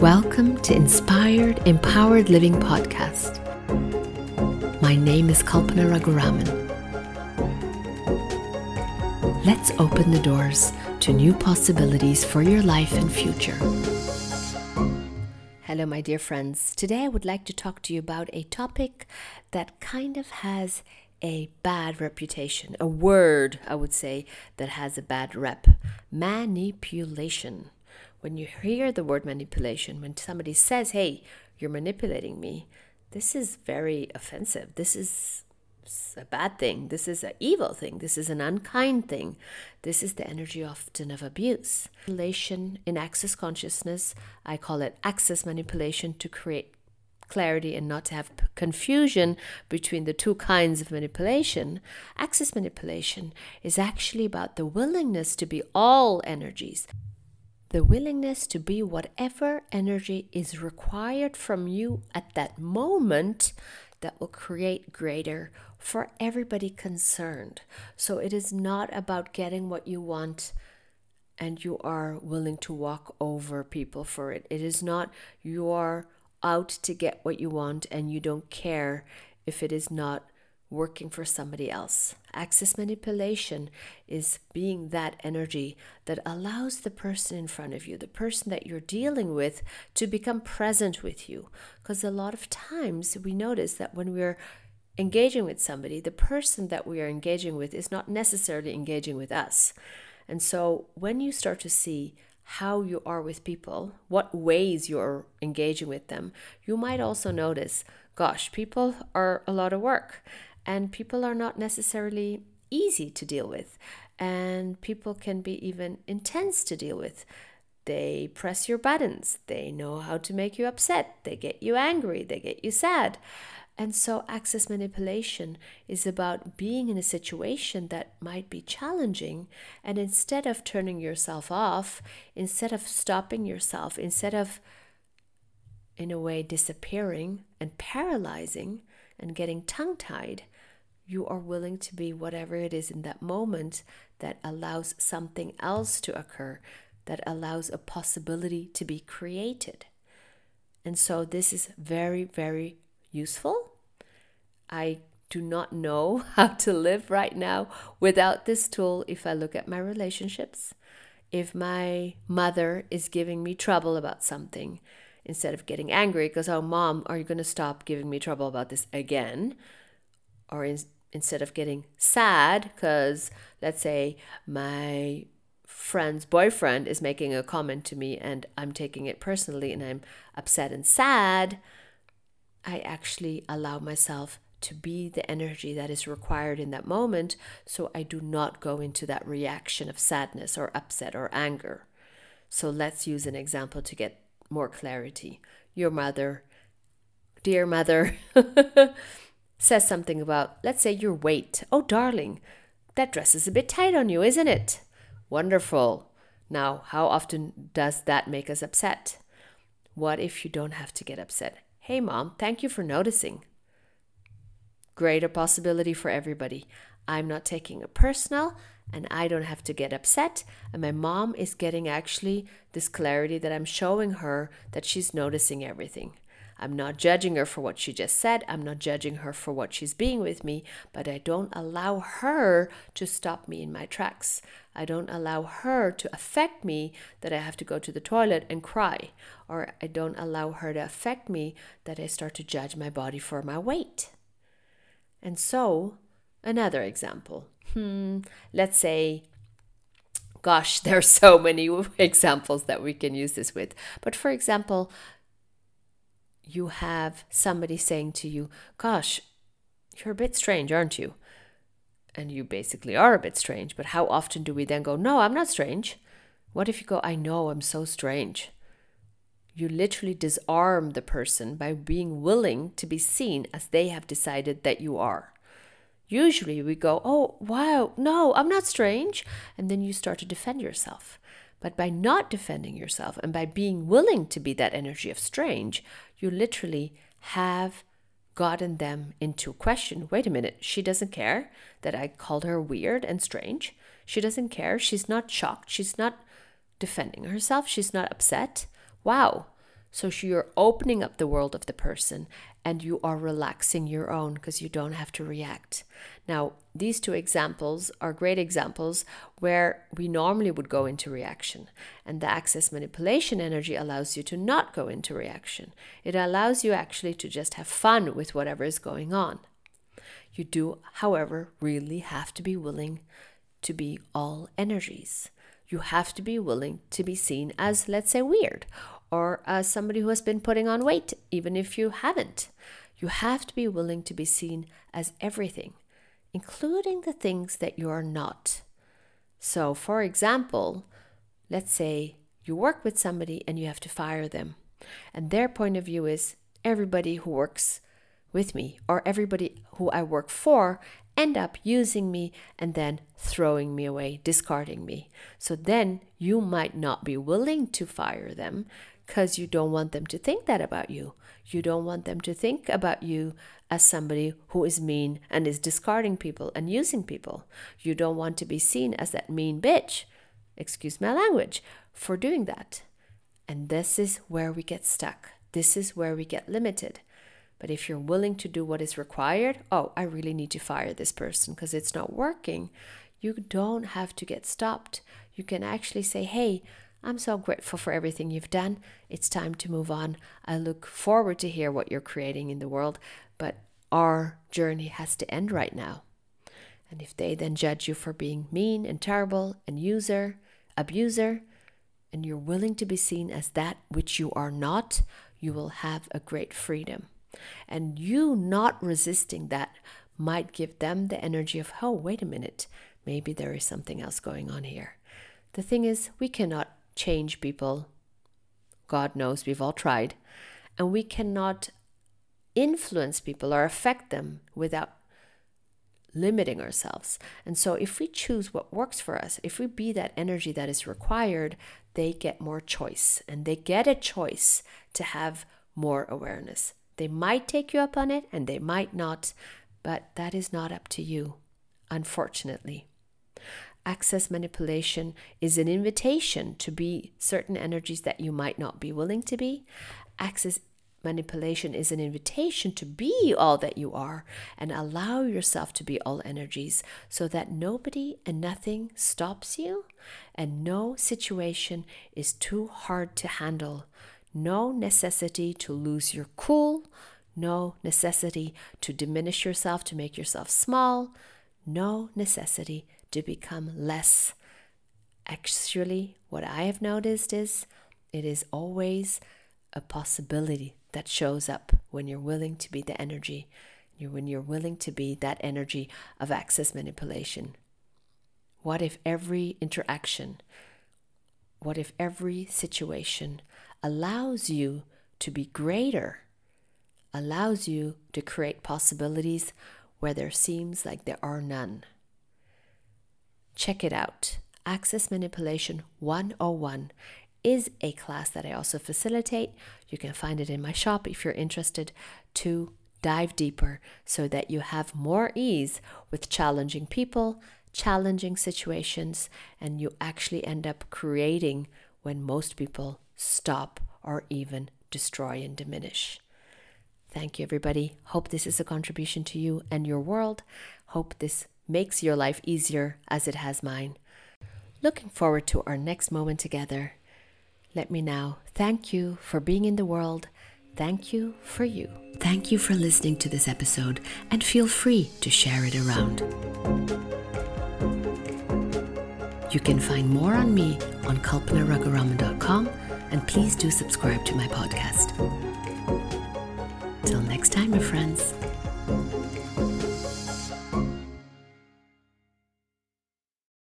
Welcome to Inspired Empowered Living Podcast. My name is Kalpana Raguraman. Let's open the doors to new possibilities for your life and future. Hello, my dear friends. Today I would like to talk to you about a topic that kind of has a bad reputation, a word, I would say, that has a bad rep manipulation when you hear the word manipulation, when somebody says, hey, you're manipulating me, this is very offensive. This is a bad thing. This is an evil thing. This is an unkind thing. This is the energy often of abuse. Manipulation in access consciousness, I call it access manipulation to create clarity and not to have confusion between the two kinds of manipulation. Access manipulation is actually about the willingness to be all energies the willingness to be whatever energy is required from you at that moment that will create greater for everybody concerned. So it is not about getting what you want and you are willing to walk over people for it. It is not you are out to get what you want and you don't care if it is not working for somebody else. Access manipulation is being that energy that allows the person in front of you, the person that you're dealing with, to become present with you. Because a lot of times we notice that when we're engaging with somebody, the person that we are engaging with is not necessarily engaging with us. And so when you start to see how you are with people, what ways you're engaging with them, you might also notice, gosh, people are a lot of work and people are not necessarily easy to deal with. And people can be even intense to deal with. They press your buttons. They know how to make you upset. They get you angry. They get you sad. And so access manipulation is about being in a situation that might be challenging. And instead of turning yourself off instead of stopping yourself instead of in a way disappearing and paralyzing and getting tongue tied, you are willing to be whatever it is in that moment that allows something else to occur, that allows a possibility to be created. And so this is very, very useful. I do not know how to live right now without this tool if I look at my relationships. If my mother is giving me trouble about something, instead of getting angry because, oh, mom, are you going to stop giving me trouble about this again? Or in, instead of getting sad because, let's say, my friend's boyfriend is making a comment to me and I'm taking it personally and I'm upset and sad, I actually allow myself to be the energy that is required in that moment so I do not go into that reaction of sadness or upset or anger. So let's use an example to get more clarity. Your mother, dear mother, says something about, let's say, your weight. Oh, darling, that dress is a bit tight on you, isn't it? Wonderful. Now, how often does that make us upset? What if you don't have to get upset? Hey, mom, thank you for noticing. Greater possibility for everybody. I'm not taking it personal and I don't have to get upset. And my mom is getting actually this clarity that I'm showing her that she's noticing everything. I'm not judging her for what she just said. I'm not judging her for what she's being with me, but I don't allow her to stop me in my tracks. I don't allow her to affect me that I have to go to the toilet and cry, or I don't allow her to affect me that I start to judge my body for my weight. And so, another example hmm, let's say, gosh, there are so many examples that we can use this with. But for example, you have somebody saying to you, gosh, you're a bit strange, aren't you? And you basically are a bit strange. But how often do we then go, no, I'm not strange? What if you go, I know I'm so strange? You literally disarm the person by being willing to be seen as they have decided that you are. Usually we go, oh, wow, no, I'm not strange. And then you start to defend yourself. But by not defending yourself and by being willing to be that energy of strange, you literally have gotten them into question. Wait a minute, she doesn't care that I called her weird and strange. She doesn't care. She's not shocked. She's not defending herself. She's not upset. Wow. So you're opening up the world of the person and you are relaxing your own because you don't have to react. Now, these two examples are great examples where we normally would go into reaction. And the access manipulation energy allows you to not go into reaction. It allows you actually to just have fun with whatever is going on. You do, however, really have to be willing to be all energies. You have to be willing to be seen as, let's say, weird or as somebody who has been putting on weight, even if you haven't. You have to be willing to be seen as everything, including the things that you are not. So, for example, let's say you work with somebody and you have to fire them, and their point of view is everybody who works with me or everybody who I work for end up using me and then throwing me away, discarding me. So then you might not be willing to fire them because you don't want them to think that about you. You don't want them to think about you as somebody who is mean and is discarding people and using people. You don't want to be seen as that mean bitch, excuse my language, for doing that. And this is where we get stuck. This is where we get limited. But if you're willing to do what is required, oh, I really need to fire this person because it's not working, you don't have to get stopped. You can actually say, hey, I'm so grateful for everything you've done. It's time to move on. I look forward to hear what you're creating in the world, but our journey has to end right now. And if they then judge you for being mean and terrible and user, abuser, and you're willing to be seen as that which you are not, you will have a great freedom. And you not resisting that might give them the energy of, oh, wait a minute, maybe there is something else going on here. The thing is, we cannot change people. God knows we've all tried. And we cannot influence people or affect them without limiting ourselves. And so, if we choose what works for us, if we be that energy that is required, they get more choice and they get a choice to have more awareness. They might take you up on it and they might not, but that is not up to you, unfortunately. Access manipulation is an invitation to be certain energies that you might not be willing to be. Access manipulation is an invitation to be all that you are and allow yourself to be all energies so that nobody and nothing stops you and no situation is too hard to handle. No necessity to lose your cool, no necessity to diminish yourself to make yourself small, no necessity to become less. Actually, what I have noticed is it is always a possibility that shows up when you're willing to be the energy, when you're willing to be that energy of access manipulation. What if every interaction, what if every situation allows you to be greater, allows you to create possibilities where there seems like there are none? Check it out. Access Manipulation 101 is a class that I also facilitate. You can find it in my shop if you're interested to dive deeper so that you have more ease with challenging people, challenging situations, and you actually end up creating when most people stop or even destroy and diminish. Thank you, everybody. Hope this is a contribution to you and your world. Hope this makes your life easier as it has mine. Looking forward to our next moment together. Let me now thank you for being in the world. Thank you for you. Thank you for listening to this episode and feel free to share it around. You can find more on me on kalpanaraguraman.com and please do subscribe to my podcast. Till next time, my friends.